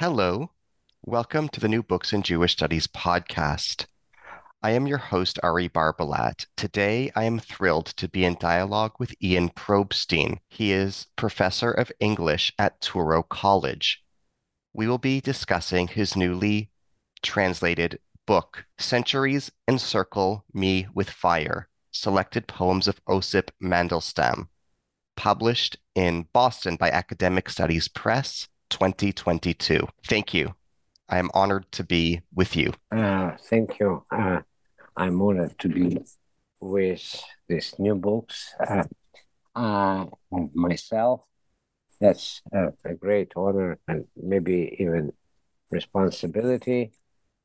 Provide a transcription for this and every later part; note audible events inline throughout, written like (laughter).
Hello. Welcome to the New Books in Jewish Studies podcast. I am your host, Ari Barbalat. Today, I am thrilled to be in dialogue with Ian Probstein. He is professor of English at Touro College. We will be discussing his newly translated book, Centuries Encircle Me with Fire Selected Poems of Osip Mandelstam, published in Boston by Academic Studies Press 2022. Thank you. I am honored to be with you. Uh, thank you. Uh, I'm honored to be with these new books. Uh, uh myself, that's a great honor and maybe even responsibility.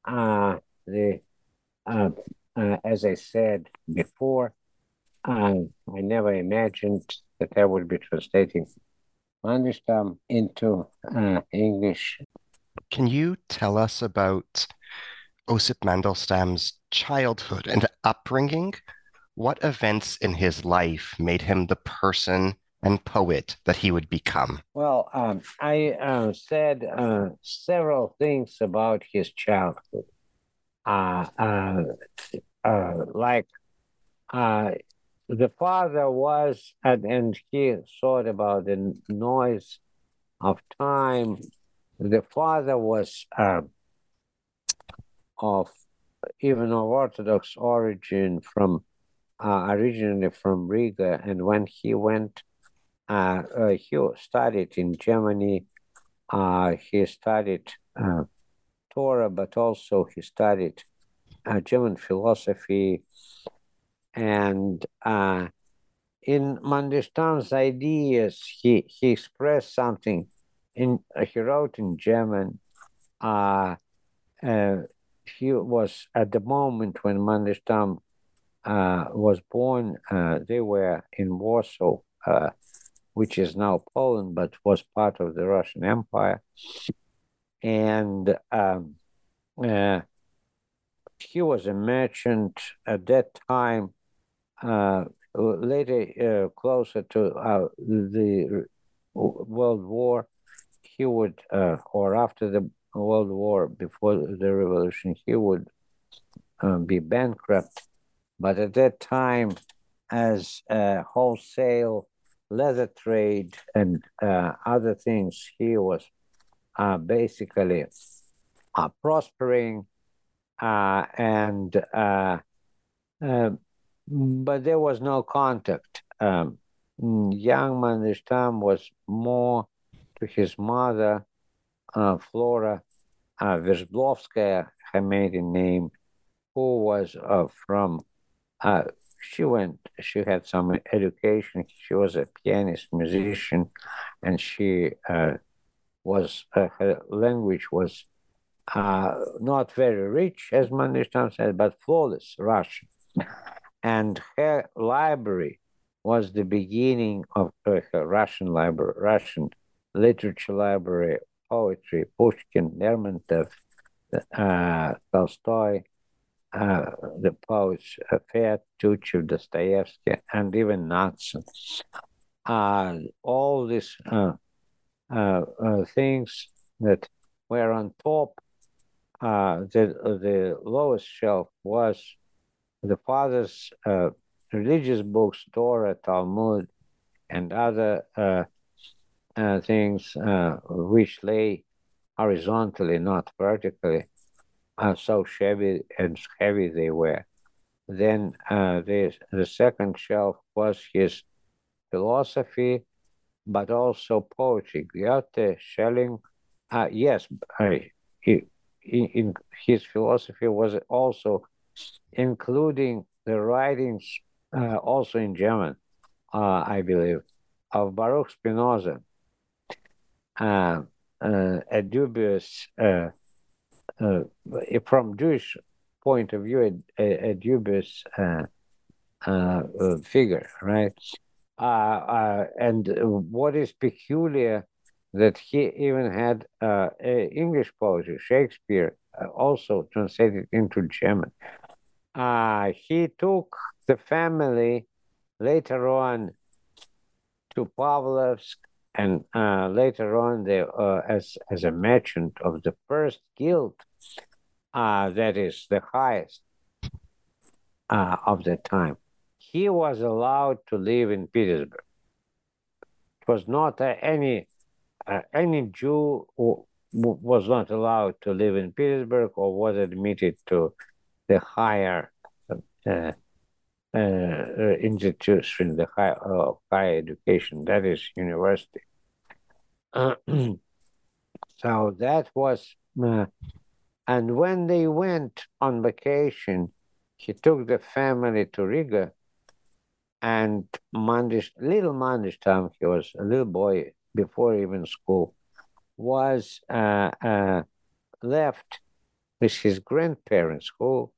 Uh, the uh, as I said before, I never imagined that I would be translating Mandelstam into uh, English. Can you tell us about Osip Mandelstam's childhood and upbringing? What events in his life made him the person and poet that he would become? Well, um, I uh, said uh, several things about his childhood. Uh, uh, uh like uh, the father was, and, and he thought about the noise of time. The father was uh, of even of Orthodox origin from uh, originally from Riga, and when he went, uh, uh he studied in Germany. Uh, he studied uh, Torah, but also he studied German philosophy and uh, in Mandelstam's ideas, he, he expressed something. In uh, he wrote in German. Uh, uh, he was at the moment when Mandelstam uh, was born. Uh, they were in Warsaw, uh, which is now Poland, but was part of the Russian Empire, and um, he was a merchant at that time uh, later, uh, closer to uh, the World War, he would, or after the World War, before the revolution, he would um, be bankrupt. But at that time, as a wholesale leather trade and uh, other things, he was uh, basically uh, prospering and but there was no contact. Um, young Mandelstam was more to his mother, uh, Flora uh, her maiden name, who was uh, from, uh, she went, she had some education. She was a pianist, musician, and she uh, was, uh, her language was uh, not very rich, as Mandelstam said, but flawless Russian and her library was the beginning of her Russian library, Russian literature library, poetry, Pushkin, Lermontov, uh, Tolstoy, uh, the poets uh, Feod, Tyutchev, Dostoevsky, and even Nadson. Uh, all these uh, uh, uh, things that were on top, the, the lowest shelf was the father's uh, religious books, Torah, Talmud, and other uh, uh, things uh, which lay horizontally, not vertically, so shabby and heavy they were. Then uh, the, the second shelf was his philosophy, but also poetry. Goethe, Schelling, yes, he, in his philosophy was also including the writings uh, also in German, uh, I believe, of Baruch Spinoza. uh, uh, a dubious, uh, uh, from Jewish point of view, a, a, dubious figure, right? and what is peculiar that he even had English poetry, Shakespeare, also translated into German. He took the family later on to Pavlovsk and uh, later on, they, uh, as as a merchant of the first guild, uh, that is the highest uh, of the time, he was allowed to live in Petersburg. It was not any uh, any Jew who was not allowed to live in Petersburg or was admitted to the higher uh, uh, institution, the high, uh, higher education, that is university. Uh, (clears throat) so that was, uh, and when they went on vacation, he took the family to Riga, and Mandish, little Mandelstam, he was a little boy before even school, was uh, uh, left with his grandparents who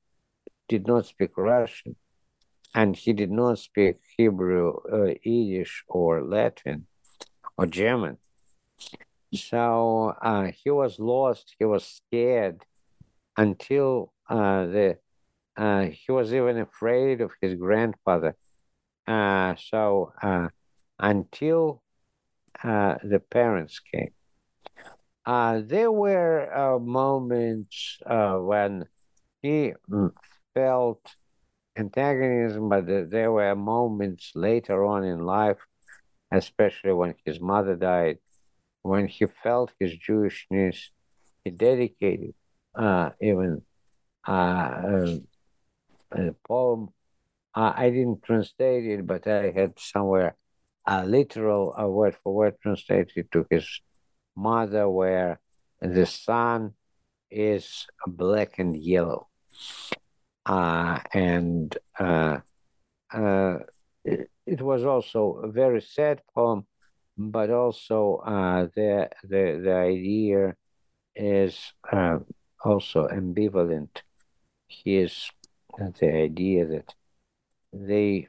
did not speak Russian and he did not speak Hebrew, uh, Yiddish, or Latin, or German. So uh, he was lost. He was scared until uh, the uh, he was even afraid of his grandfather. Uh, so uh, until the parents came, there were moments when he mm, felt antagonism, but there were moments later on in life, especially when his mother died, when he felt his Jewishness, he dedicated uh, even uh, a, poem. I didn't translate it, but I had somewhere a literal a word for word translated to his mother, where the sun is black and yellow uh, and uh, uh, it, it, was also a very sad poem, but also uh, the, the, the idea is uh, also ambivalent. Is the idea that the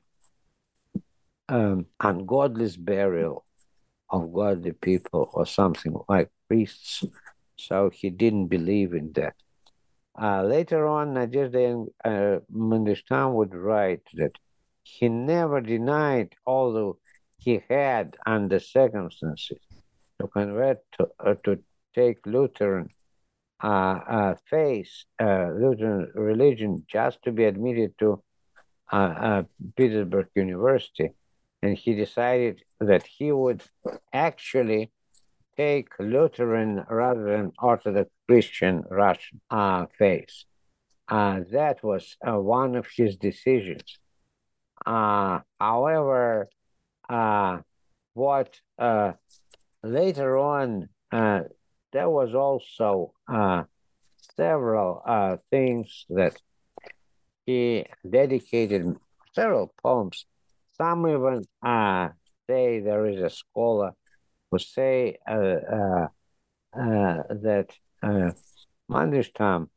um, ungodly burial of godly people or something like priests. So he didn't believe in that. Uh, later on, Nadezhda uh, Mandelstam would write that he never denied, although he had, under circumstances, to convert to, uh, to take Lutheran uh, uh, faith, uh, Lutheran religion, just to be admitted to uh, Petersburg University. And he decided that he would actually take Lutheran rather than Orthodox Christian Russian uh, faith. Uh, that was uh, one of his decisions. Uh, however, uh, what uh, later on, there was also several things that he dedicated several poems. Some even say there is a scholar say uh, uh, uh, that Mandelstam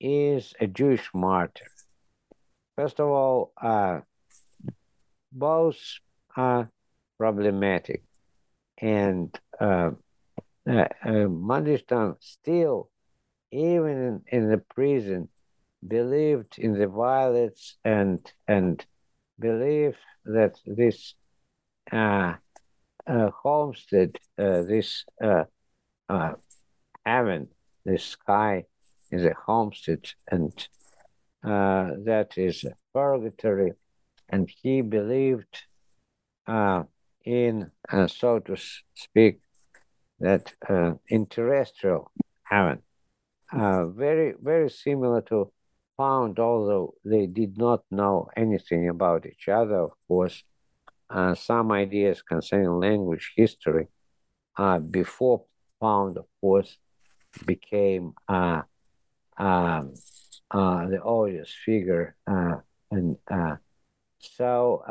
is a Jewish martyr. First of all, both are problematic, and uh, uh, Mandelstam still, even in, in, the prison, believed in the violence and and believed that this uh, uh, homestead, uh, this uh, uh, heaven, this sky is a homestead, and uh, that is purgatory. And he believed uh, in, uh, so to speak, that in terrestrial heaven, very very similar to Pound, although they did not know anything about each other, of course uh, some ideas concerning language history uh, before Pound, of course, became uh, um, uh, the obvious figure. Uh, and uh, so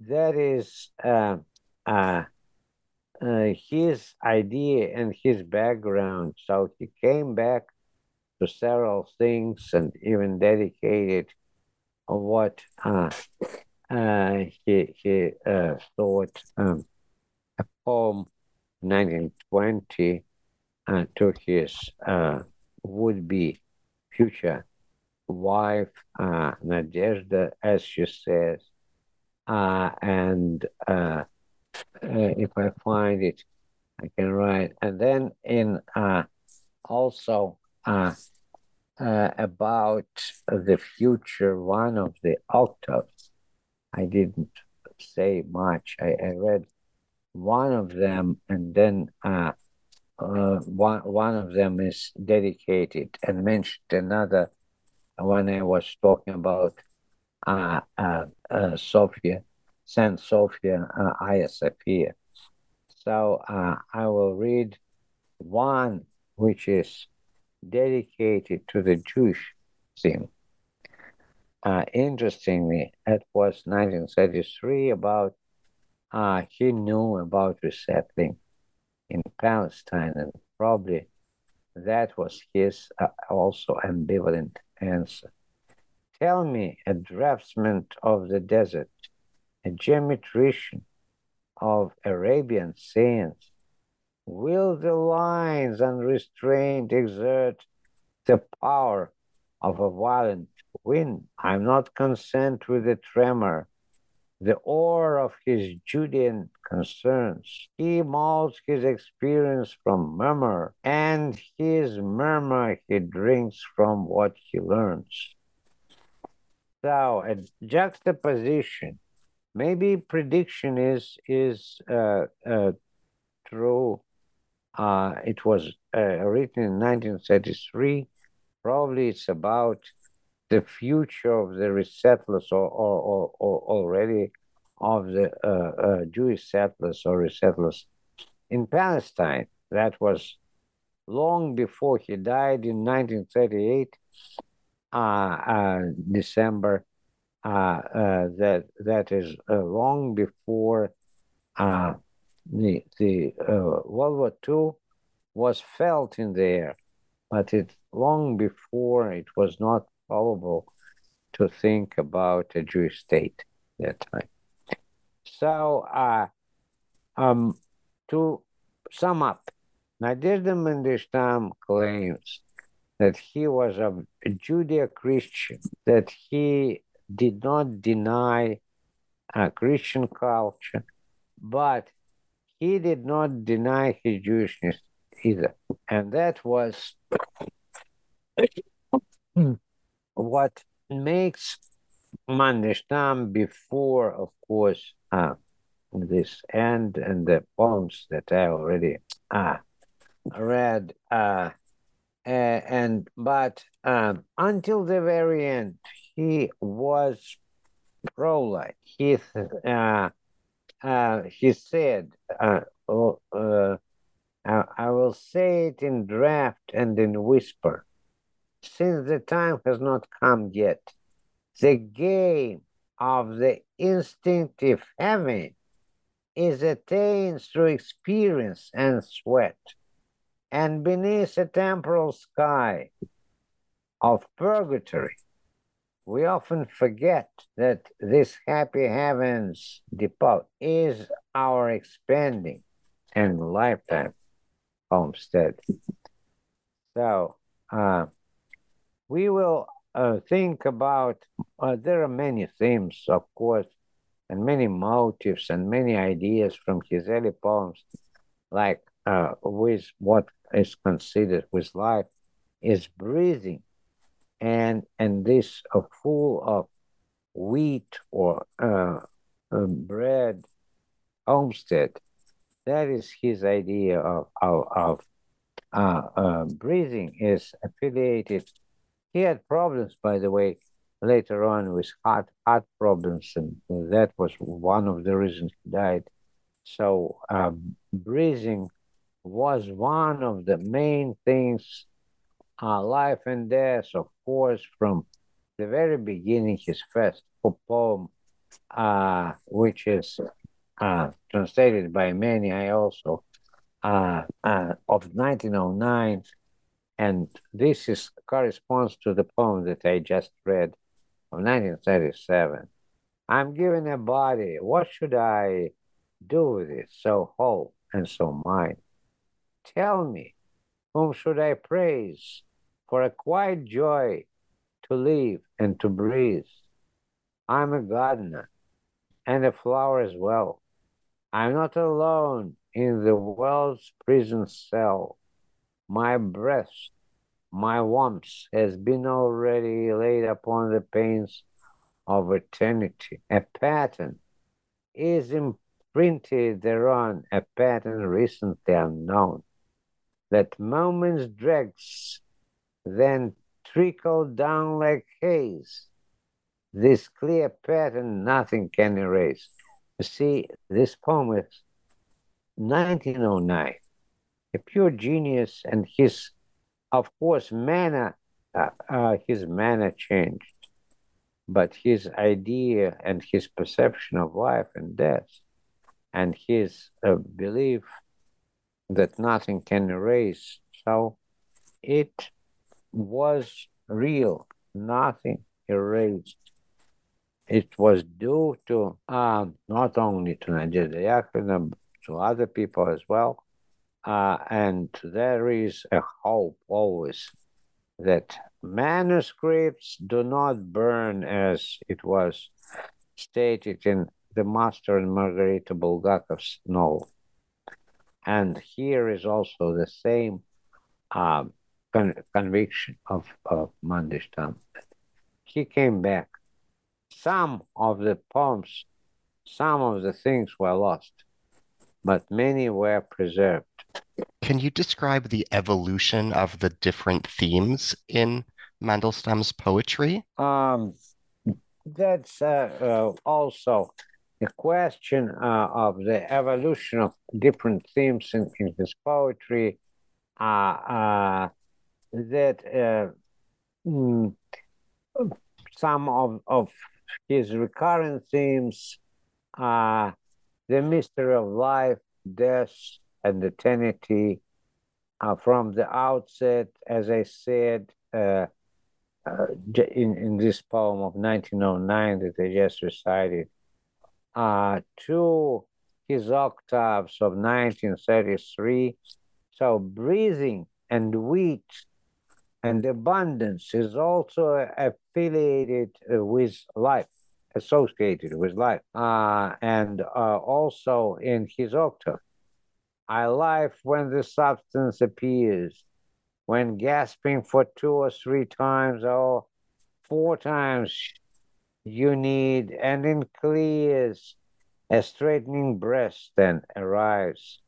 that is his idea and his background. So he came back to several things and even dedicated what uh, uh, he, he uh, thought um, a poem 1920 uh, to his uh, would-be future wife uh, Nadezhda, as she says, uh, and uh, uh, if I find it, I can write. And then in uh, also uh, about the future, one of the octaves, I didn't say much. I, I read one of them, and then uh, one one of them is dedicated and mentioned another when I was talking about uh, uh, uh, Sophia, Saint Sophia, uh, Hagia Sophia. So uh, I will read one which is dedicated to the Jewish theme. Uh, interestingly, it was 1933 about uh, he knew about resettling in Palestine, and probably that was his uh, also ambivalent answer. Tell me, a draftsman of the desert, a geometrician of Arabian science, will the lines unrestrained exert the power of a violent wind? I'm not content with the tremor, the oar of his Judean concerns. He molds his experience from murmur, and his murmur he drinks from what he learns. So a juxtaposition, maybe prediction is is uh, uh, true. Uh, it was uh, written in 1933. Probably it's about the future of the resettlers or, or, or, or already of the uh, uh, Jewish settlers or resettlers in Palestine. That was long before he died in 1938, uh, uh, December. Uh, uh, that that is long before the the World War II was felt in the air, but it long before it was not probable to think about a Jewish state at that time. So, uh, um, to sum up, Nadezhda Mandelstam claims that he was a Judeo-Christian, that he did not deny uh, Christian culture, but he did not deny his Jewishness either. And that was what makes Mandelstam before, of course, uh, this end and the poems that I already uh, read. Uh, and but um, until the very end, he was pro-life. He uh, uh, he said, uh, oh, I will say it in draft and in whisper, since the time has not come yet. The game of the instinctive having is attained through experience and sweat. And beneath a temporal sky of purgatory, we often forget that this happy heavens depot is our expanding and lifetime homestead. So uh, we will uh, think about, uh, there are many themes, of course, and many motives and many ideas from his early poems, like uh, with what is considered with life is breathing, and and this uh, full of wheat or uh, um, bread homestead. That is his idea of of, of uh, uh, breathing is affiliated he had problems, by the way, later on with heart heart problems, and that was one of the reasons he died. So um, breathing was one of the main things, uh, life and death, of course, from the very beginning. His first poem, uh, which is uh, translated by many, I also, uh, uh, of 1909. And this is corresponds to the poem that I just read of 1937. I'm given a body. What should I do with it so whole and so mine? Tell me, whom should I praise for a quiet joy to live and to breathe? I'm a gardener and a flower as well. I'm not alone in the world's prison cell. My breast, my warmth has been already laid upon the panes of eternity. A pattern is imprinted thereon, a pattern recently unknown. That moments dregs, then trickle down like haze. This clear pattern nothing can erase. You see, this poem is 1909. A pure genius, and his, of course, manner, uh, uh, his manner changed but his idea and his perception of life and death and his uh, belief that nothing can erase so it was real. Nothing erased. It was due to um, not only to Nadia but to other people as well uh, and there is a hope always that manuscripts do not burn as it was stated in the Master and Margarita Bulgakov's novel. And here is also the same um, con- conviction of, of Mandelstam. He came back. Some of the poems, some of the things were lost, but many were preserved. Can you describe the evolution of the different themes in Mandelstam's poetry? Um, that's uh, uh, also a question uh, of the evolution of different themes in, in his poetry. Uh, uh, that uh, mm, some of, of his recurrent themes are the mystery of life, death, and the eternity. from the outset, as I said, uh, in, in this poem of 1909 that I just recited, uh, to his octaves of 1933. So breathing and wheat and abundance is also affiliated uh, with life, associated with life. Uh, and uh, also in his octave, I life when the substance appears, when gasping for two or three times or four times you need, and in clears, a straightening breast then arrives,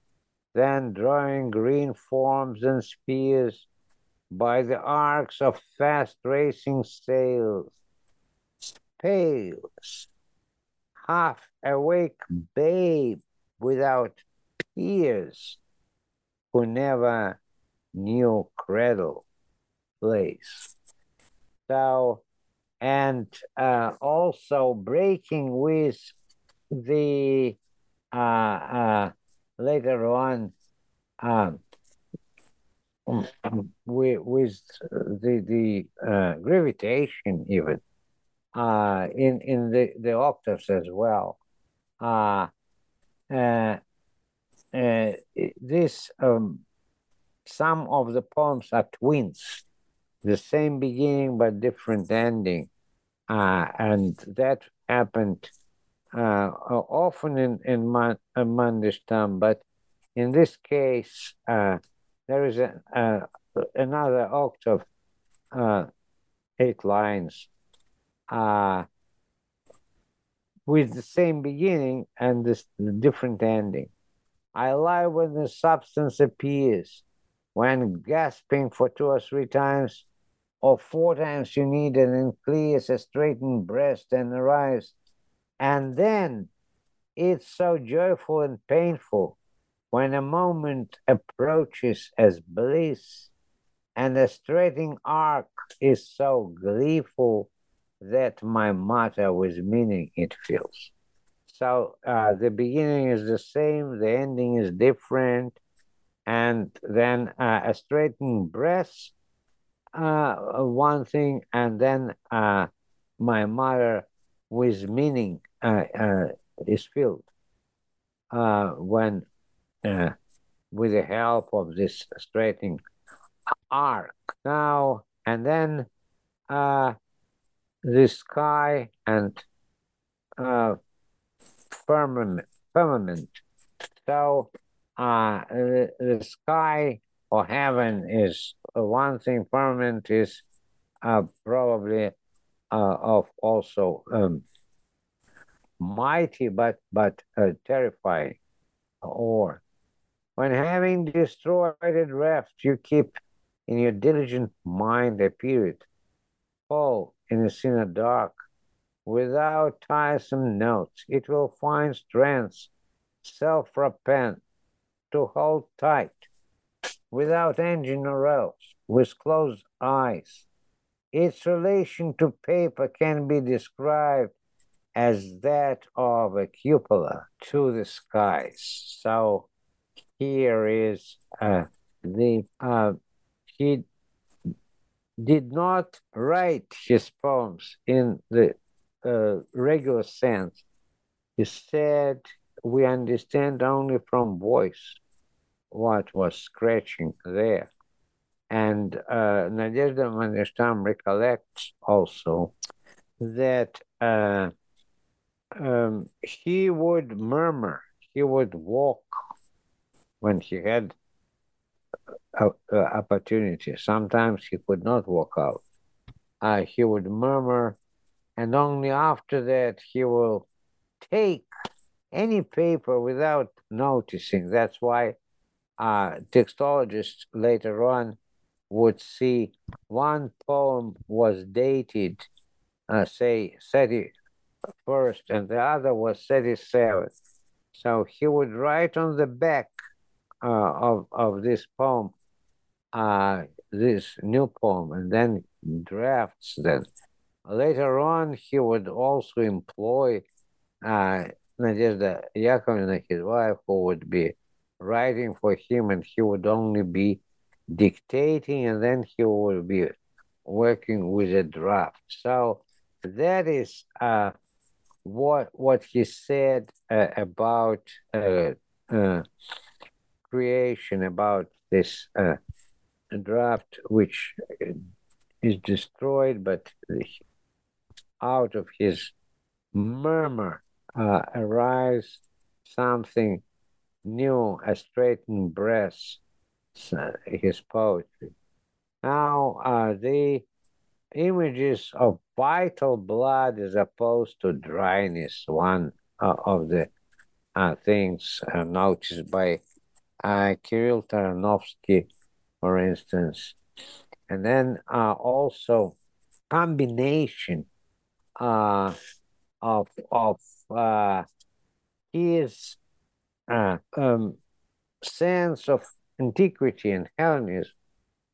then drawing green forms and spears by the arcs of fast racing sails, pales, half awake babe without tears, who never knew cradle place. So, and uh, also breaking with the uh, uh, later on um, with, with the the uh, gravitation even uh, in in the the octaves as well. Uh, uh, this um, some of the poems are twins, the same beginning but different ending. Uh, and that happened uh, often in, in Man- Mandelstam, but in this case, uh, there is a, uh, another octave, uh, eight lines, uh, with the same beginning and this different ending. I lie when the substance appears when gasping for two or three times or four times you need an increase a straightened breast and rise. And then it's so joyful and painful when a moment approaches as bliss and the straightening arc is so gleeful that my matter with meaning it fills So uh, the beginning is the same, the ending is different, and then uh, a straightened breast, uh, one thing, and then uh, my mother with meaning uh, uh, is filled when with the help of this straightening arc. Now and then the sky and firmament, firmament. So uh, the, the sky or heaven is one thing. Firmament is uh, probably uh, of also um, mighty, but but uh, terrifying. Or when having destroyed a draft, you keep in your diligent mind a period. Oh, in a sinner dark, without tiresome notes. It will find strength, self repent, to hold tight, without engine or else, with closed eyes. Its relation to paper can be described as that of a cupola to the skies. So here is uh, the uh, he did not write his poems in the uh, regular sense. He said, We understand only from voice what was scratching there. And uh, Nadezhda Mandelstam recollects also that uh, um, he would murmur, he would walk when he had uh, opportunity. Sometimes he could not walk out. Uh, he would murmur, and only after that he will take any paper without noticing. That's why uh, textologists later on would see one poem was dated, uh, say, 31st, and the other was 37th. So he would write on the back uh, of, of this poem uh, this new poem and then drafts them. Later on, he would also employ uh, Nadezhda Yakovlevna, his wife, who would be writing for him, and he would only be dictating, and then he would be working with a draft. So that is uh, what what he said uh, about uh, uh creation, about this uh, draft which is destroyed, but out of his murmur uh, arise something new, a straightened breast, uh, his poetry. Now, uh, the images of vital blood as opposed to dryness, one uh, of the uh, things uh, noticed by Kirill Taranovsky for instance. And then also combination uh, of of uh, his uh, um, sense of antiquity and Hellenism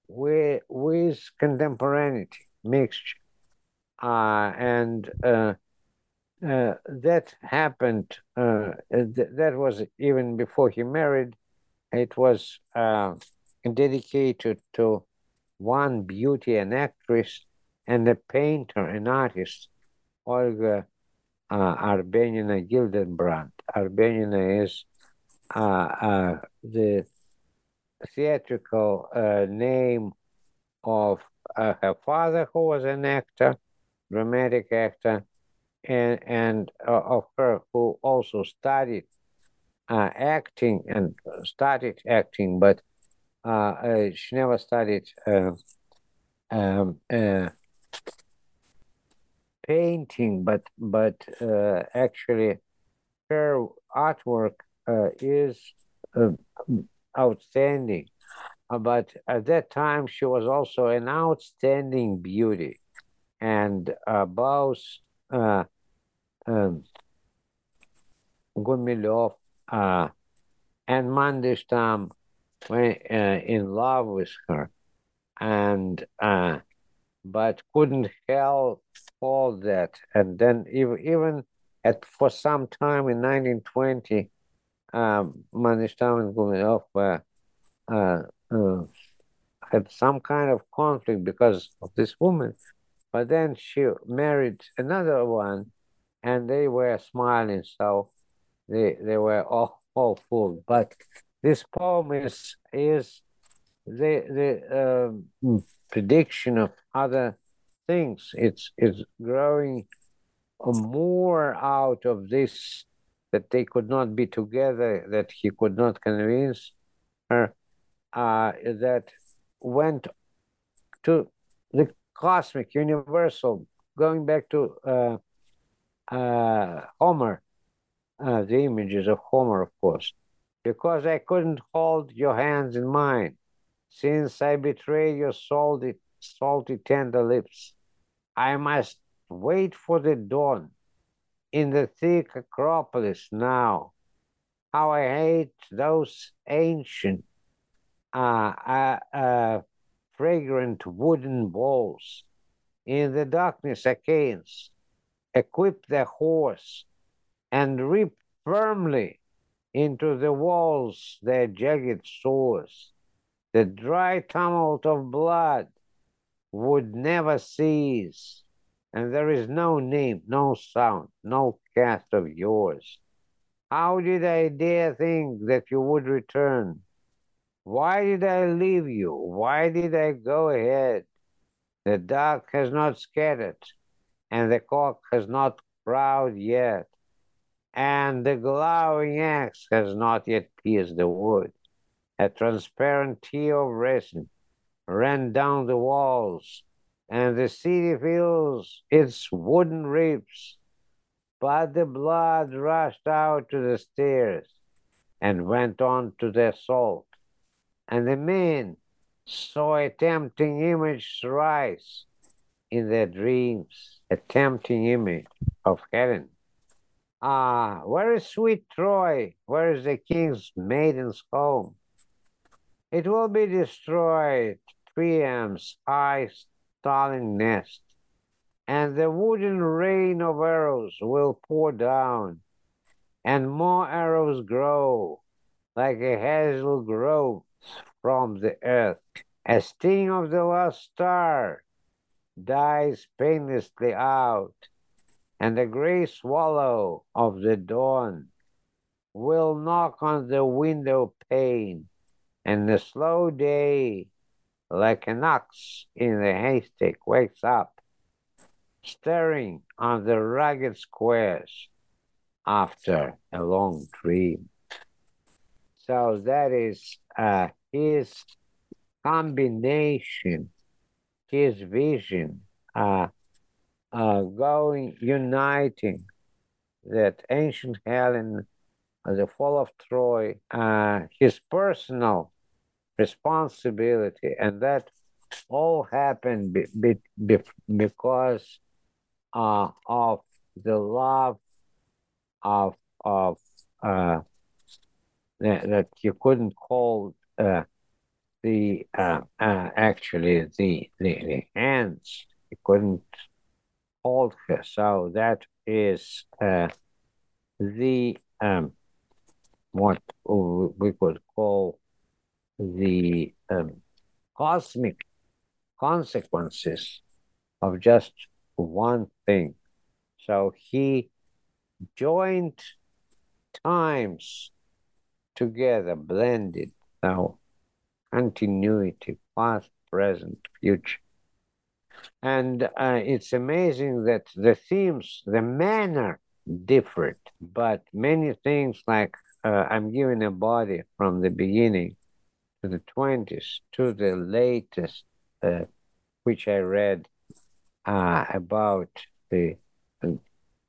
with, with contemporaneity mixture. Uh, and uh, uh, that happened, uh, th- that was even before he married. It was uh, dedicated to one beauty, an actress, and a painter, an artist, Olga uh, Arbenina Gildenbrand. Arbenina is uh, uh, the theatrical uh, name of uh, her father, who was an actor, dramatic actor, and, and uh, of her, who also studied acting and started acting, but uh, uh, she never studied uh, um, painting, but but actually her artwork is outstanding. but at that time, she was also an outstanding beauty, and both um, Gumilyov uh, and Mandelstam were uh, in love with her, and uh, but couldn't help all that. And then even at for some time in 1920, um, Mandelstam and Gumilev were uh, uh, had some kind of conflict because of this woman. But then she married another one, and they were smiling, so they they were all, all full. But this poem is is the the um, prediction of other things. It's it's growing more out of this that they could not be together, that he could not convince her, uh, that went to the cosmic, universal, going back to uh, uh, Homer, uh, the images of Homer, of course, because I couldn't hold your hands in mine, since I betrayed your salty, salty, tender lips. I must wait for the dawn in the thick Acropolis now. How I hate those ancient, uh, uh, uh, fragrant wooden balls. In the darkness, Achaeans equip their horse and rip firmly into the walls their jagged swords. The dry tumult of blood would never cease and there is no name, no sound, no cast of yours. How did I dare think that you would return? Why did I leave you? Why did I go ahead? The dark has not scattered, and the cock has not crowed yet, and the glowing axe has not yet pierced the wood. A transparent tear of resin ran down the walls and the city feels its wooden ribs, but the blood rushed out to the stairs and went on to the assault. And the men saw a tempting image rise in their dreams, a tempting image of heaven. Ah, where is sweet Troy? Where is the king's maiden's home? It will be destroyed. Priam's eyes darling nest, and the wooden rain of arrows will pour down, and more arrows grow like a hazel growth from the earth. A sting of the last star dies painlessly out, and the gray swallow of the dawn will knock on the window pane, and the slow day like an ox in the haystack, wakes up, staring on the rugged squares after a long dream. So that is uh, his combination, his vision, uh, uh, going, uniting that ancient Helen, the fall of Troy, uh, his personal responsibility, and that all happened be, be, be, because uh, of the love of of uh, that, you couldn't call uh, the uh, uh, actually the, the the hands. You couldn't hold her. So that is uh, the um, what we could call the um, cosmic consequences of just one thing. So he joined times together, blended now continuity, past, present, future. And uh, it's amazing that the themes, the manner differed, but many things like uh, I'm giving a body from the beginning to the 20s to the latest, uh, which I read uh, about the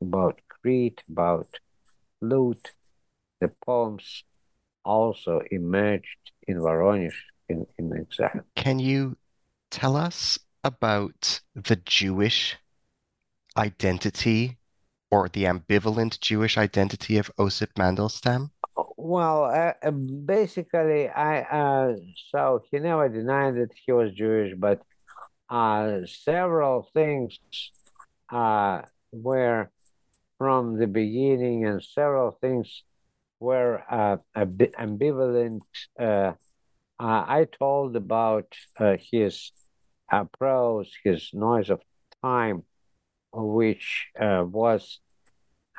about Crete, about Lut. The poems also emerged in Voronezh in, in exile. Can you tell us about the Jewish identity or the ambivalent Jewish identity of Osip Mandelstam? Well, uh, uh, basically, I uh, so he never denied that he was Jewish, but uh, several things uh, were from the beginning, and several things were uh, ambivalent. I told about his prose, his noise of time, which uh, was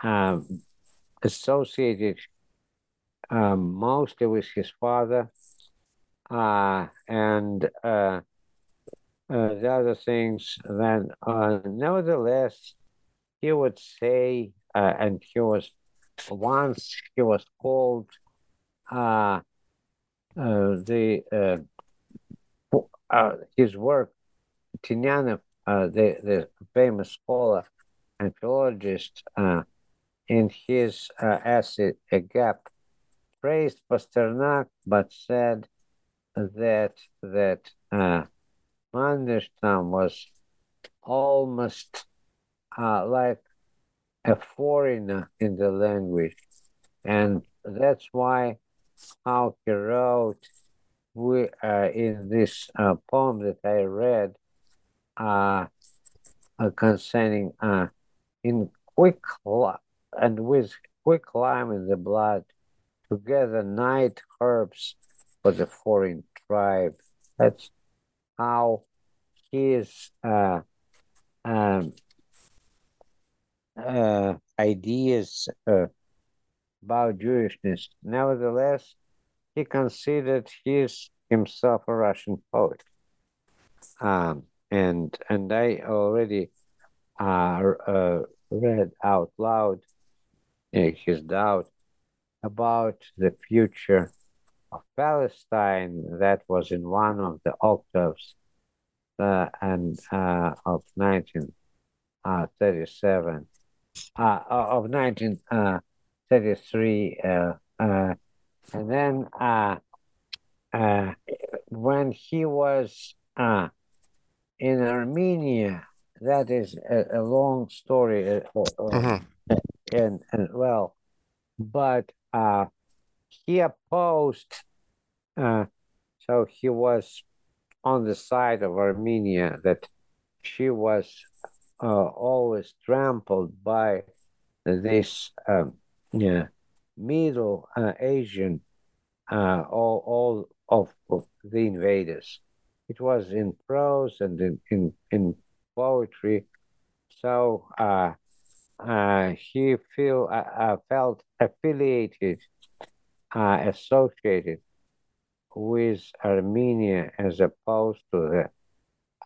um, associated um, mostly with his father, uh, and uh, uh, the other things. Then, uh, nevertheless, he would say, and he was once he was called the his work Tynyanov, the the famous scholar and philologist, in his essay "A Gap," praised Pasternak, but said that that uh, Mandelstam was almost uh, like a foreigner in the language, and that's why how he wrote we, uh, in this uh, poem that I read uh, uh concerning uh, in quick and with quick lime in the blood together night herbs for the foreign tribe. That's how his uh, um, uh, ideas uh, about Jewishness. Nevertheless, he considered his himself a Russian poet. Um, and and I already uh, uh read out loud uh, his doubt about the future of Palestine that was in one of the octaves uh, and uh, of 1937 uh, uh, of 1933 uh, uh, and then when he was in Armenia that is a, a long story mm-hmm. and, and well but uh, he opposed, uh, so he was on the side of Armenia that she was uh, always trampled by this um, yeah, Middle uh, Asian, uh, all, all of, of, the invaders. It was in prose and in, in, in poetry. So uh, uh, he feel uh, uh, felt affiliated, uh, associated with Armenia as opposed to the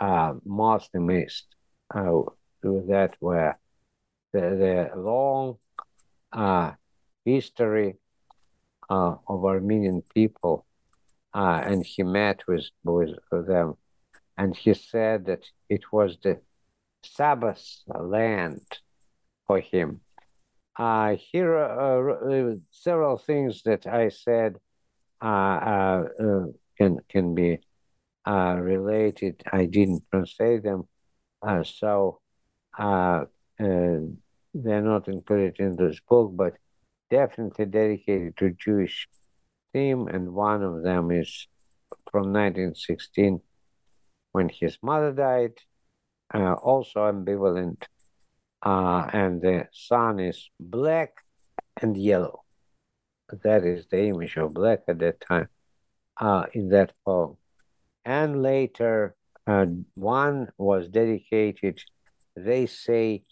uh, Muslimist uh, that were the, the long history of Armenian people, uh, and he met with with them, and he said that it was the Sabbath land for him. Uh, here are uh, several things that I said uh, uh, uh can can be uh, related. I didn't translate them, so they're not included in this book, but definitely dedicated to Jewish theme. And one of them is from 1916 when his mother died. also ambivalent uh, and the sun is black and yellow. That is the image of black at that time uh, in that poem. And later, uh, one was dedicated, they say,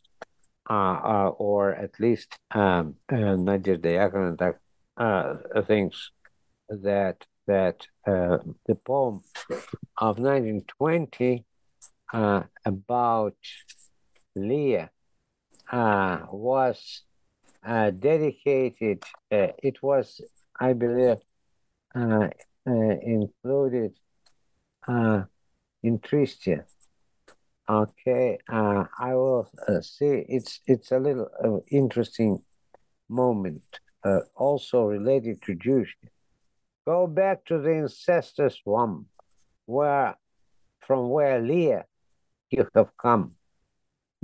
uh, uh, or at least um, uh, Diakonov uh, thinks that that the poem of 1920 about Leah uh, was uh, dedicated, uh, it was, I believe, uh, uh, included uh, in Tristia. Okay, I will see. It's it's a little interesting moment, also related to Jewish. Go back to the incestuous womb, where from where Leah you have come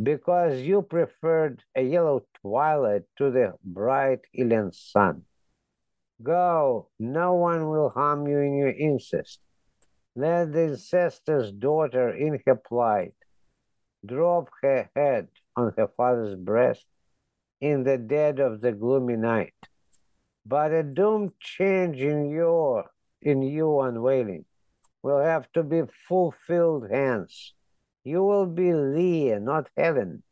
because you preferred a yellow twilight to the bright alien sun. Go, no one will harm you in your incest. Let the incestuous daughter in her plight drop her head on her father's breast in the dead of the gloomy night, but a doomed change in your in you unveiling will have to be fulfilled hence. You will be Leah, not Helen.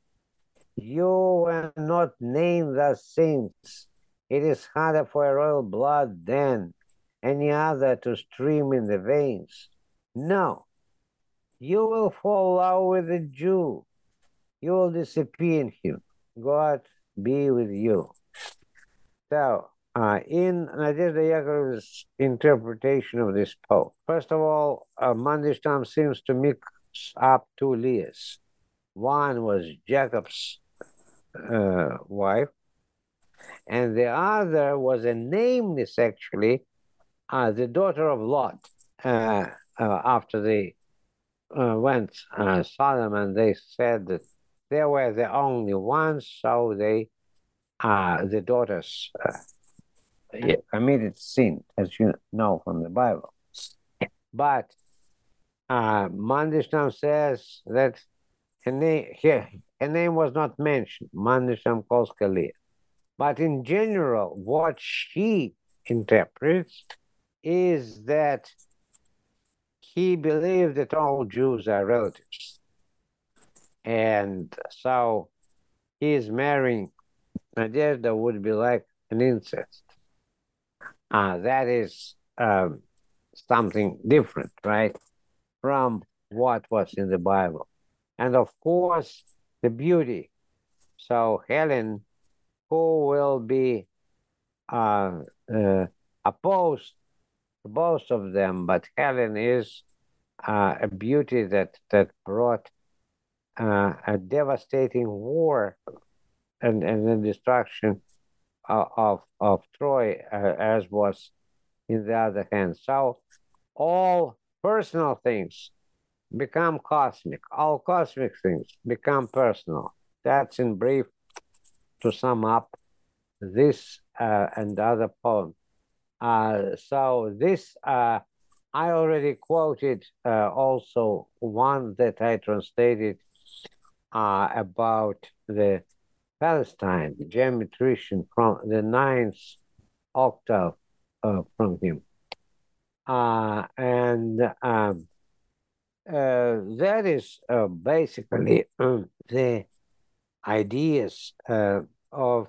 You were not named as saints. It is harder for a royal blood than any other to stream in the veins. No, you will fall out with a Jew. You will disappear in him. God be with you. So, uh, in Nadezhda Yakovlev's interpretation of this poem, first of all, uh, Mandelstam seems to mix up two Leahs. One was Jacob's uh, wife, and the other was a nameless, actually, uh, the daughter of Lot. Uh, uh, after they uh, went uh, Sodom, and they said that they were the only ones, so they, uh, the daughters, committed sin, as you know from the Bible. But uh, Mandelstam says that her name, her, her name was not mentioned. Mandelstam calls Kalia. But in general, what she interprets is that he believed that all Jews are relatives. And so his marrying Nadezhda would be like an incest. Uh, that is um, something different, right, from what was in the Bible. And of course, the beauty. So Helen, who will be uh, uh, opposed to both of them, but Helen is uh, a beauty that that brought uh, a devastating war and and the destruction of of, Troy, uh, as was in the other hand. So all personal things become cosmic. All cosmic things become personal. That's in brief to sum up this uh, and other poem. Uh, so this uh, I already quoted uh, also one that I translated uh, about the Palestine the geometrician from the ninth octave uh, from him. Uh, and um, uh, that is uh, basically the ideas of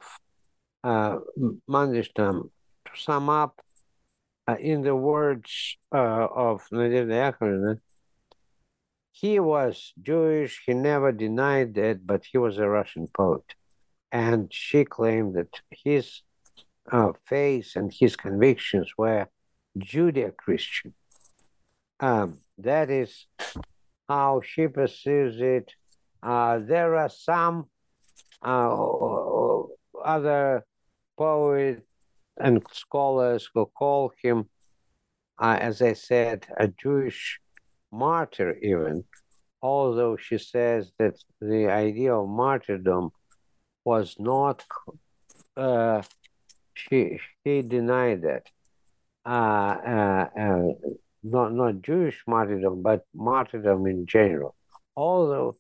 Mandelstam. To sum up, uh, in the words uh, of Nadezhda Yakovlevna, he was Jewish, he never denied that, but he was a Russian poet. And she claimed that his uh, faith and his convictions were Judeo Christian. Um, that is how she perceives it. Uh, there are some uh, other poets and scholars who call him, uh, as I said, a Jewish martyr, even, although she says that the idea of martyrdom was not, uh, she, she denied that. Uh, uh, uh, not, not Jewish martyrdom, but martyrdom in general. Although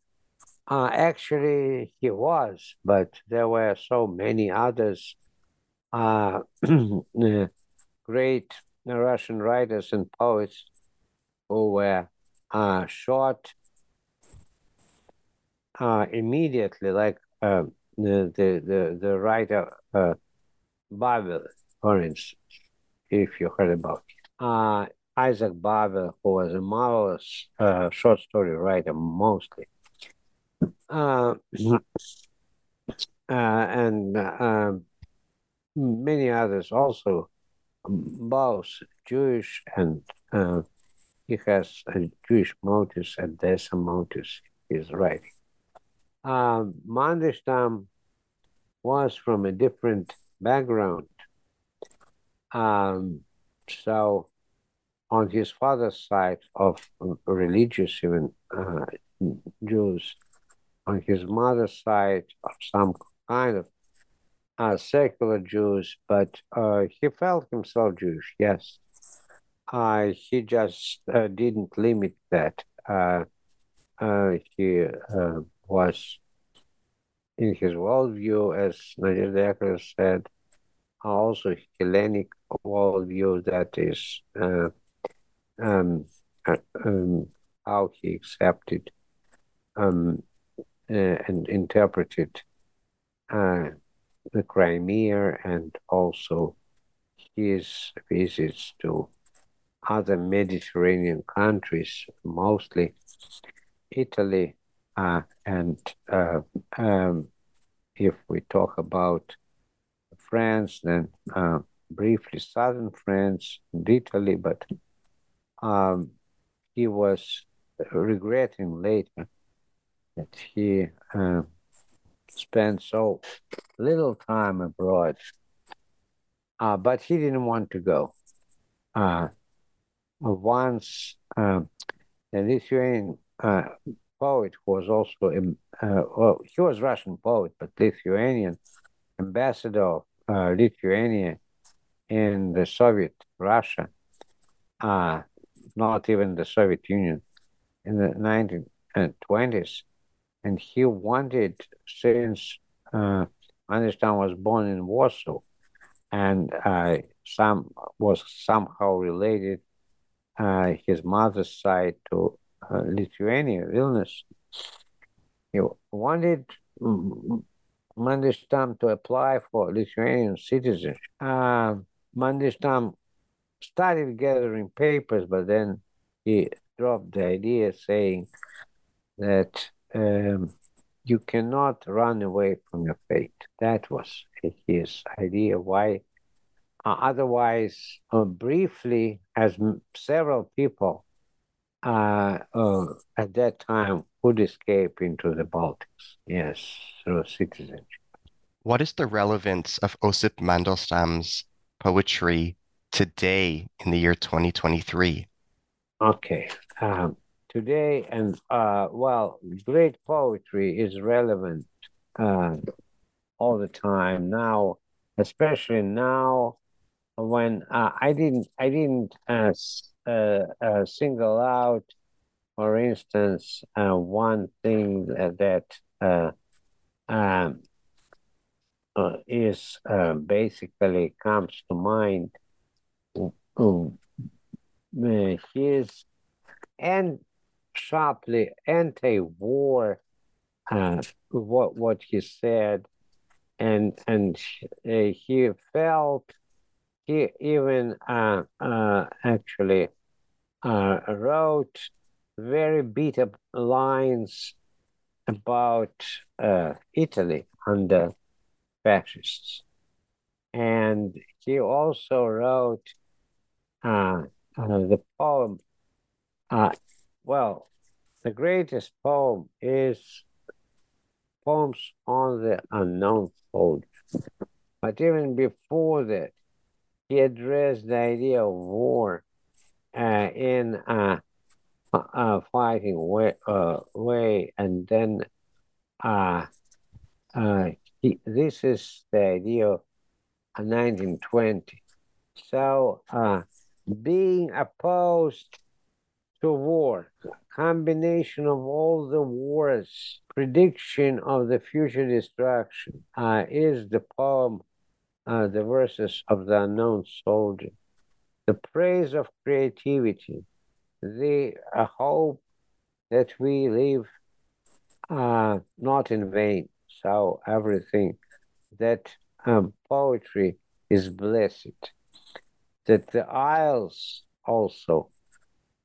uh, actually he was, but there were so many others uh, (clears throat) great Russian writers and poets who were uh, shot uh, immediately, like uh, the, the, the, writer uh, Babel, for instance, if you heard about it. Uh, Isaac Babel, who was a marvelous uh, short story writer, mostly. Uh, (clears throat) uh, and um, many others also, both Jewish and uh, he has Jewish motives and there's some motives he's writing. Um, Mandelstam was from a different background. Um, so, on his father's side of religious, even uh, Jews, on his mother's side of some kind of uh, secular Jews, but uh, he felt himself Jewish, yes. Uh, he just uh, didn't limit that. Uh, uh, he was in his worldview, as Nadezhda Yakovleva said, also Hellenic worldview that is uh, um, uh, um, how he accepted um, uh, and interpreted uh, the Crimea and also his visits to other Mediterranean countries, mostly Italy, uh, and uh, um, if we talk about France, then uh, briefly southern France and Italy, but um, he was regretting later that he uh, spent so little time abroad. Uh, but he didn't want to go. Uh, once a Lithuanian poet who was also, uh, well, he was Russian poet, but Lithuanian ambassador of uh, Lithuania in the Soviet Russia, uh, not even the Soviet Union, in the 1920s. And he wanted, since uh, was born in Warsaw, and uh, some was somehow related uh, his mother's side to uh, Lithuania, Vilnius. He wanted Mandelstam to apply for Lithuanian citizenship. Uh, Mandelstam started gathering papers, but then he dropped the idea, saying that um, you cannot run away from your fate. That was his idea. Why? Uh, otherwise, uh, briefly, as m- several people uh, uh, at that time would escape into the Baltics, yes, through citizenship. What is the relevance of Osip Mandelstam's poetry today in the year 2023? Okay. Um, today, and uh, well, great poetry is relevant uh, all the time now, especially now when uh, I didn't, I didn't uh, uh, uh, single out, for instance, one thing that, that um, is basically comes to mind his and sharply anti-war uh, what what he said and and uh, he felt he even uh, uh actually uh, wrote very bitter lines about uh, Italy under fascists and he also wrote uh, uh, the poem. Well, the greatest poem is poems on the unknown soldier. But even before that, he addressed the idea of war uh, in a, a fighting way, uh, way, and then uh, uh, he, this is the idea of 1920. So, uh, being opposed to war, combination of all the wars, prediction of the future destruction, uh, is the poem, uh, the verses of the unknown soldier, the praise of creativity, the uh, hope that we live uh, not in vain. So everything that um, poetry is blessed that the isles also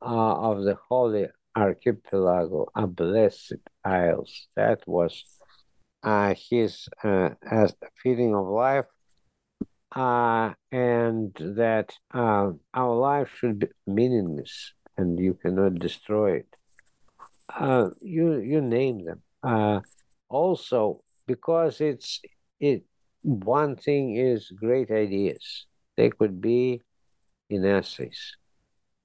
uh, of the Holy Archipelago are blessed isles. That was uh, his uh, feeling of life, uh, and that uh, our life should be meaningless, and you cannot destroy it. Uh, you you name them. also, because it's it. One thing is great ideas. They could be in essays,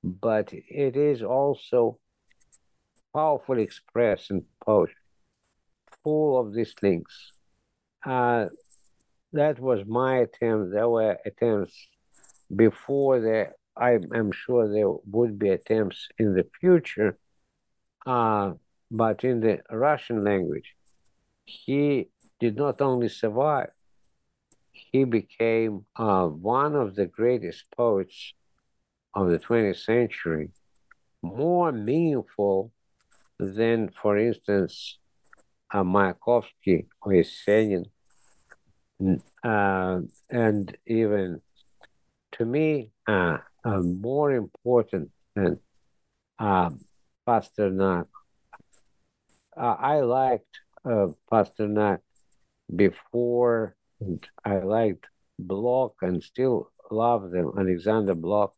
but it is also powerfully expressed in poetry, full of these things. Uh, that was my attempt. There were attempts before there. I am sure there would be attempts in the future, uh, but in the Russian language, he did not only survive, he became uh, one of the greatest poets of the 20th century, more meaningful than, for instance, uh, Mayakovsky or Yesenin, uh, and even to me, uh, uh, more important than uh, Pasternak. Uh, I liked uh, Pasternak before I liked Blok and still love them, Alexander Blok.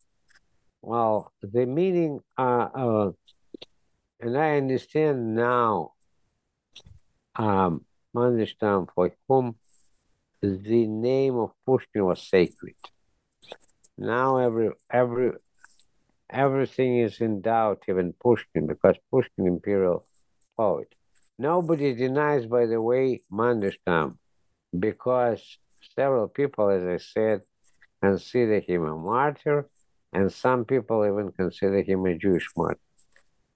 Well, the meaning, uh, uh, and I understand now, um, understand for whom the name of Pushkin was sacred. Now every every everything is in doubt, even Pushkin, because Pushkin imperial poet. Nobody denies, by the way, Mandelstam, because several people, as I said, consider him a martyr, and some people even consider him a Jewish martyr.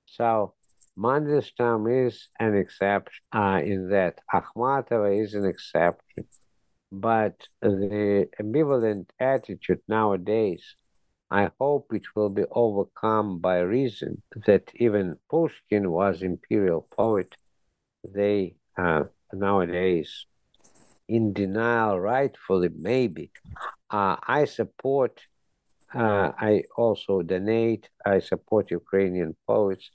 So Mandelstam is an exception uh, in that. Akhmatova is an exception. But the ambivalent attitude nowadays, I hope it will be overcome by reason that even Pushkin was imperial poet. They uh, nowadays in denial, rightfully, maybe. Uh, I support, uh, I also donate, I support Ukrainian poets.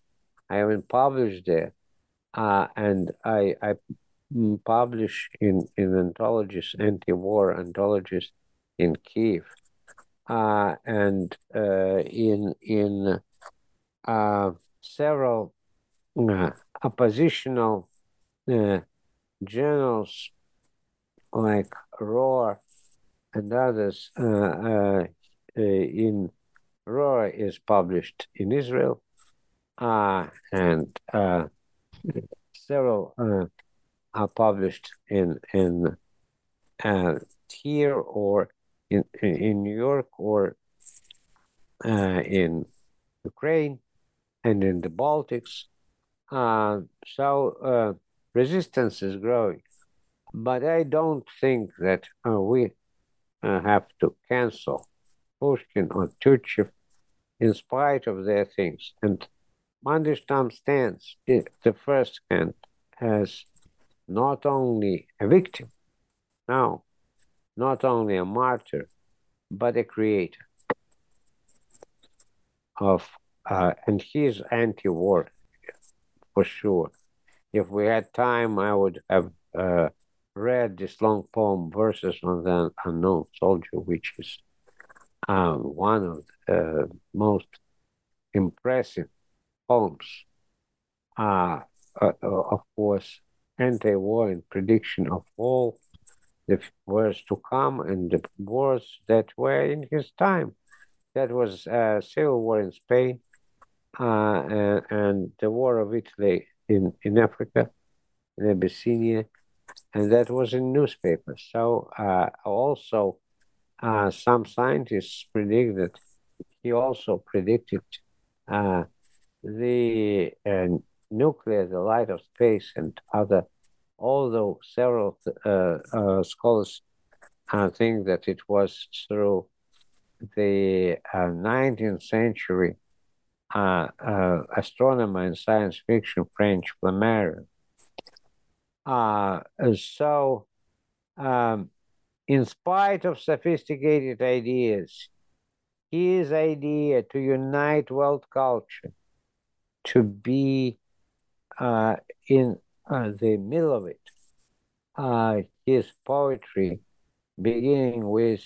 I haven't published there. Uh, and I, I publish in, in anthologies, anti-war anthologies in Kiev. Uh, and uh, in in uh, several uh, oppositional uh, journals like Roar and others uh, in Roar is published in Israel, and several are published in in here or in in New York or in Ukraine and in the Baltics. Uh, so uh, resistance is growing. But I don't think that uh, we uh, have to cancel Pushkin or Tyutchev in spite of their things. And Mandelstam stands the first hand as not only a victim, no, not only a martyr, but a creator of, uh, and he's anti-war for sure. If we had time, I would have uh, read this long poem, Verses on the Unknown Soldier, which is um, one of the most impressive poems. Uh, uh, of course, anti-war and prediction of all the wars to come and the wars that were in his time. That was a civil war in Spain uh, and, and, the war of Italy in, in Africa, in Abyssinia, and that was in newspapers. So uh, also, uh, some scientists predicted. He also predicted uh, uh, the light of space, and other. Although several uh, uh, scholars think that it was through the 19th century astronomer and science fiction French Flammarion uh, so, um, in spite of sophisticated ideas, his idea to unite world culture, to be uh, in uh, the middle of it, uh, his poetry, beginning with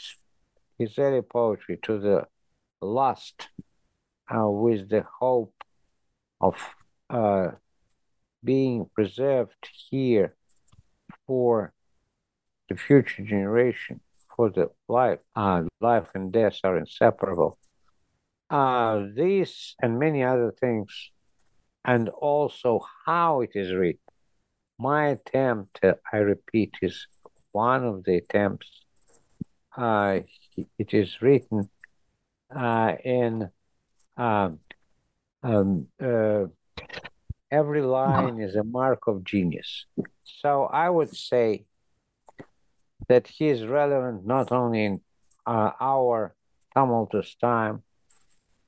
his early poetry to the last, uh, with the hope of uh, being preserved here for the future generation, for the life. Uh, life and death are inseparable. Uh, these and many other things, and also how it is written. My attempt, I repeat, is one of the attempts. Uh, it is written uh, in um, um, uh, every line is a mark of genius. So I would say that he is relevant not only in uh, our tumultuous time,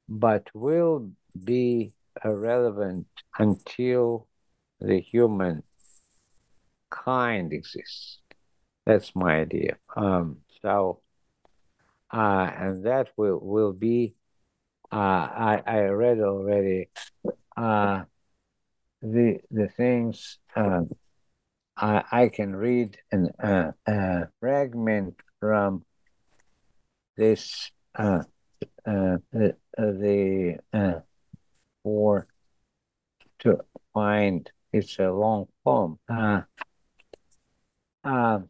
but will be relevant until the human kind exists. That's my idea. Um, so, uh, and that will will be. Uh, I I read already uh, the the things uh, I I can read an uh, uh, fragment from this uh, uh, the, uh, the uh, for to find it's a long poem. Uh, uh,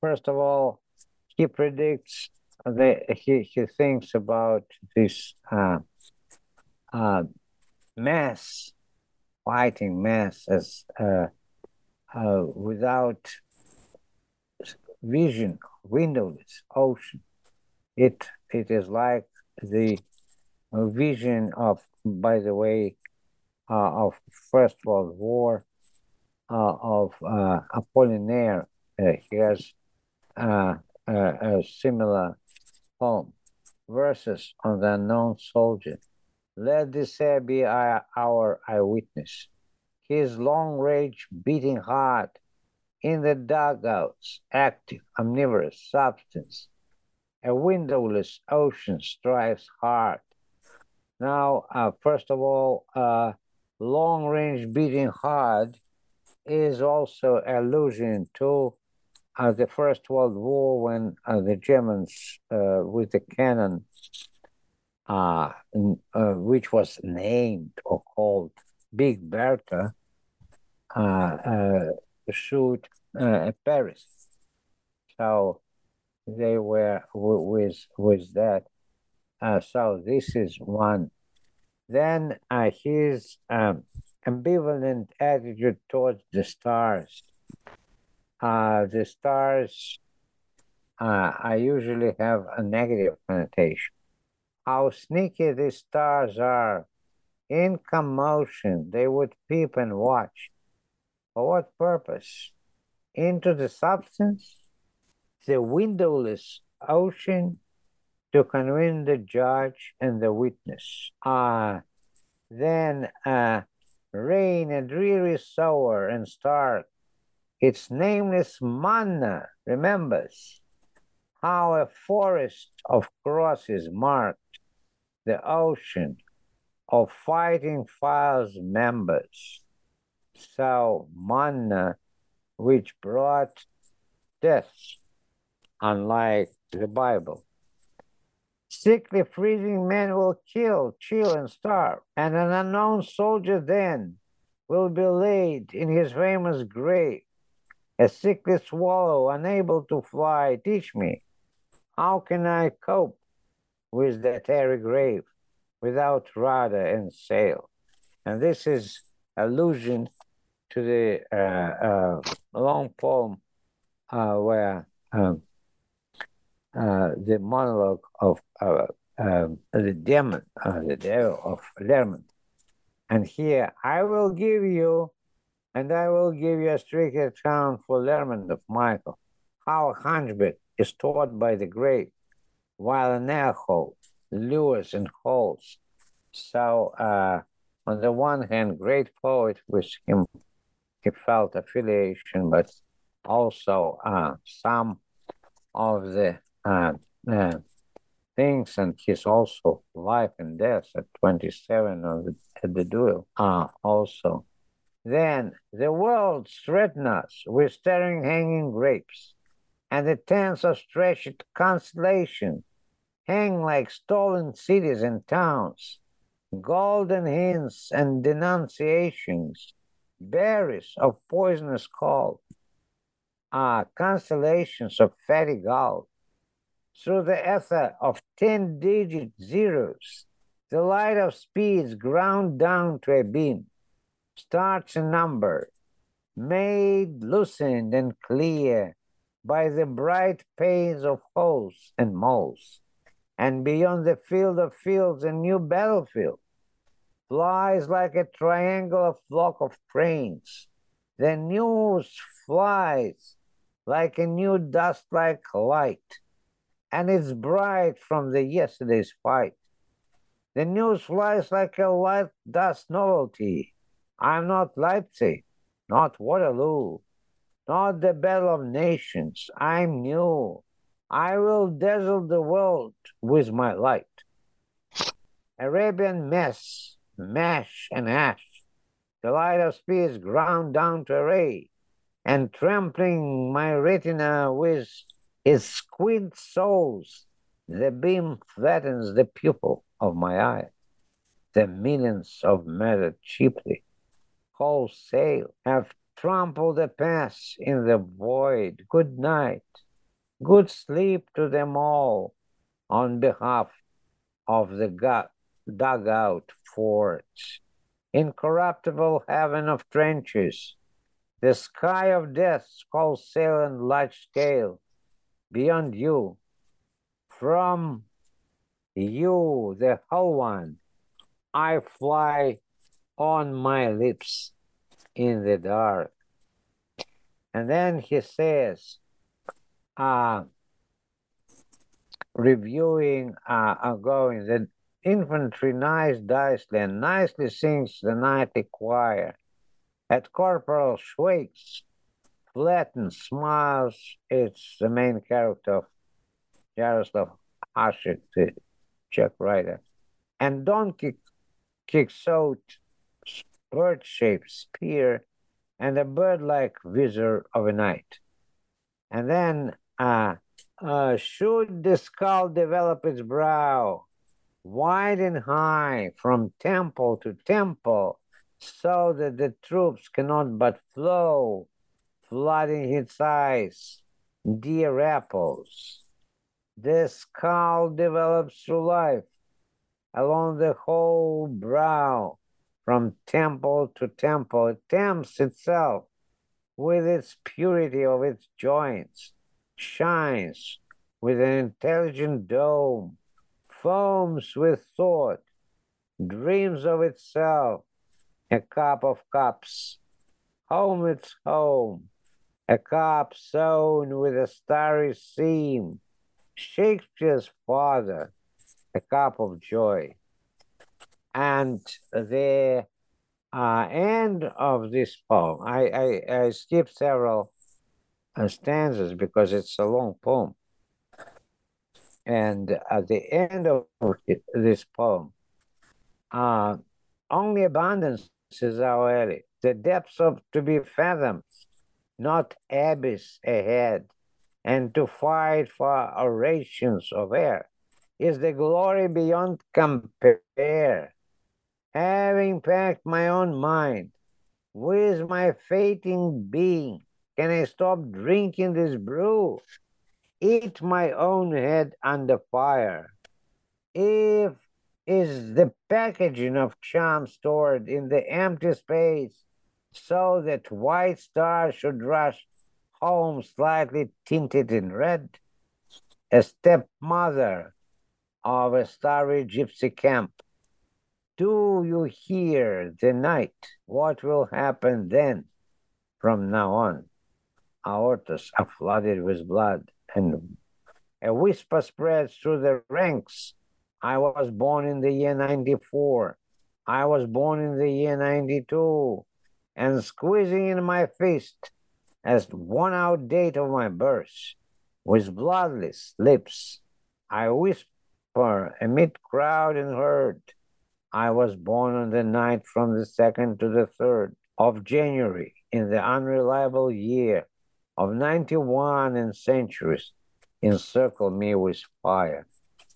first of all, he predicts that he, he thinks about this uh, uh, mass fighting mass as uh, uh, without vision, windowless ocean. It it is like the vision of, by the way, uh, of First World War uh, of uh, Apollinaire. Uh, he has uh, a similar poem, verses on the unknown soldier. Let this be our, eyewitness. His long range beating heart in the dugouts, active, omnivorous substance. A windowless ocean strives hard. Now, uh, first of all, uh, long range beating hard is also allusion to uh, the First World War when uh, the Germans, uh, with the cannon, uh, uh, which was named or called Big Bertha, uh, shoot Paris. So they were with with that. so this is one. Then his um, ambivalent attitude towards the stars. Uh, the stars, uh, I usually have a negative connotation. How sneaky these stars are. In commotion, they would peep and watch. For what purpose? Into the substance, the windowless ocean, to convince the judge and the witness. Ah, uh, then uh, rain a dreary sour and stark. Its nameless manna remembers how a forest of crosses marked the ocean of fighting files members. So manna, which brought death, unlike the Bible. Sickly, freezing men will kill, chill, and starve, and an unknown soldier then will be laid in his famous grave. A sickly swallow, unable to fly, teach me, how can I cope with that airy grave without rudder and sail? And this is allusion to the uh, uh, long poem uh, where um, uh, the monologue of uh, um, the demon, uh, the devil of Lermont. And here, I will give you, and I will give you a strict account for Lermontov Michael, how a hunchback is taught by the great, while an hole lures and holds. So, uh, on the one hand, great poet with him, he felt affiliation, but also uh, some of the uh, uh, things, and his also life and death at 27 the, at the duel uh, also. Then the world threatens us with staring hanging grapes, and the tents of stretched constellation hang like stolen cities and towns, golden hints and denunciations, berries of poisonous call, uh, constellations of fatty gold, through the ether of 10 digit zeros, the light of speeds ground down to a beam, starts a number, made lucid and clear by the bright panes of holes and moles. And beyond the field of fields, a new battlefield flies like a triangular flock of cranes. The news flies like a new dust like light, and it's bright from the yesterday's fight. The news flies like a light dust novelty. I'm not Leipzig, not Waterloo, not the Battle of Nations. I'm new. I will dazzle the world with my light. Arabian mess, mash and ash, the light of spears ground down to array, and trampling my retina with his squint soles, the beam flattens the pupil of my eye. The millions of murdered cheaply, wholesale, have trampled the past in the void. Good night. Good sleep to them all on behalf of the gut dugout forts. Incorruptible heaven of trenches, the sky of death, wholesale and large scale, beyond you, from you, the whole one, I fly on my lips in the dark. And then he says, uh, reviewing, uh, going, the infantry nice nicely and nicely sings the nightly choir. At Corporal Schweik's flatten smiles, it's the main character of Jaroslav Hasek, the Czech writer. And Donkey kicks out bird-shaped spear and a bird-like visor of a knight. And then, uh, uh, should the skull develop its brow, wide and high from temple to temple, so that the troops cannot but flow, flooding its eyes, dear apples. The skull develops through life along the whole brow, from temple to temple. It tempts itself with its purity of its joints, shines with an intelligent dome foams with thought, dreams of itself, a cup of cups, home its home, a cup sewn with a starry seam, Shakespeare's father, a cup of joy. And the uh, end of this poem, I, I, I skipped several uh, stanzas because it's a long poem. And at the end of this poem, uh, only abundance is our ally, the depths of to be fathomed, not abyss ahead, and to fight for orations of air is the glory beyond compare. Having packed my own mind with my fating being, can I stop drinking this brew? eat my own head under fire. If is the packaging of charm stored in the empty space so that white stars should rush home slightly tinted in red, a stepmother of a starry gypsy camp. Do you hear the night? What will happen then from now on? Aortas are flooded with blood and a whisper spreads through the ranks. I was born in the year 94. I was born in the year 92. And squeezing in my fist as one out date of my birth, with bloodless lips, I whisper amid crowd and herd. I was born on the night from the second to the third of January in the unreliable year of 91 and centuries encircle me with fire.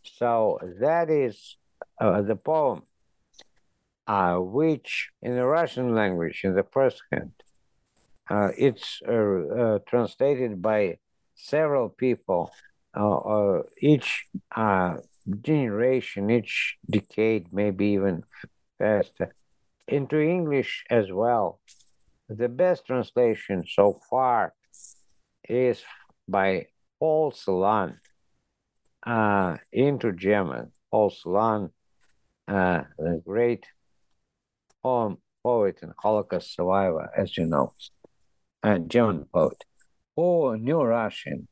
So that is uh, the poem, uh, which in the Russian language, in the first hand, uh, it's uh, uh, translated by several people, uh, each generation, each decade, maybe even faster, into English as well. The best translation so far is by Paul Celan uh, into German. Paul Celan, uh, the great poem, poet and Holocaust survivor, as you know, a German poet. who knew Russian,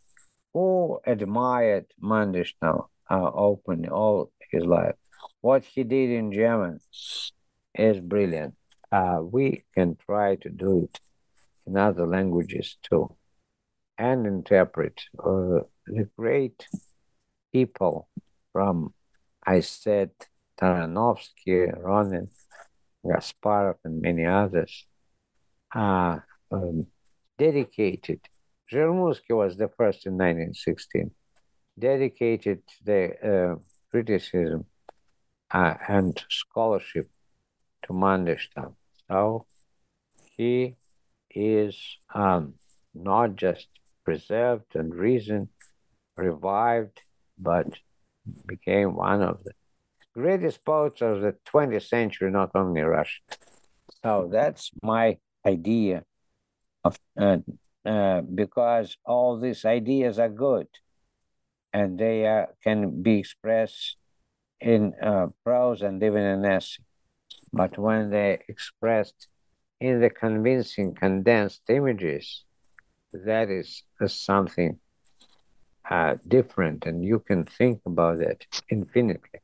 who admired Mandelstam uh, openly all his life. What he did in German is brilliant. Uh, we can try to do it in other languages too and interpret uh, the great people from, I said, Taranovsky, Ronen, Gasparov, and many others are um, dedicated. Zhirmunsky was the first in 1916, dedicated the uh, criticism uh, and scholarship to Mandelstam. So he is um, not just preserved and reasoned, revived, but became one of the greatest poets of the 20th century, not only Russian. So that's my idea of uh, uh, because all these ideas are good and they uh, can be expressed in uh, prose and even in essay. But when they expressed in the convincing condensed images, that is something uh, different, and you can think about it infinitely.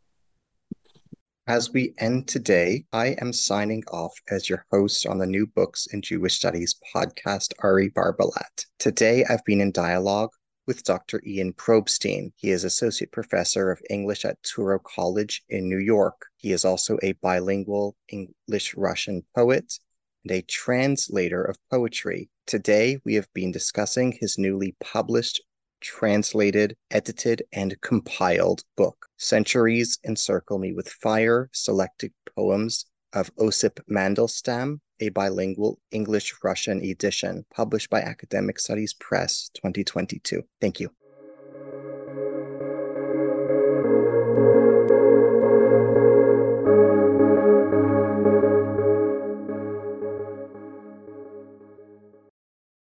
As we end today, I am signing off as your host on the New Books in Jewish Studies podcast, Ari Barbalat. Today, I've been in dialogue with Dr. Ian Probstein. He is Associate Professor of English at Touro College in New York. He is also a bilingual English Russian poet and a translator of poetry. Today, we have been discussing his newly published, translated, edited, and compiled book, Centuries Encircle Me with Fire Selected Poems of Osip Mandelstam, a bilingual English Russian edition, published by Academic Studies Press 2022. Thank you.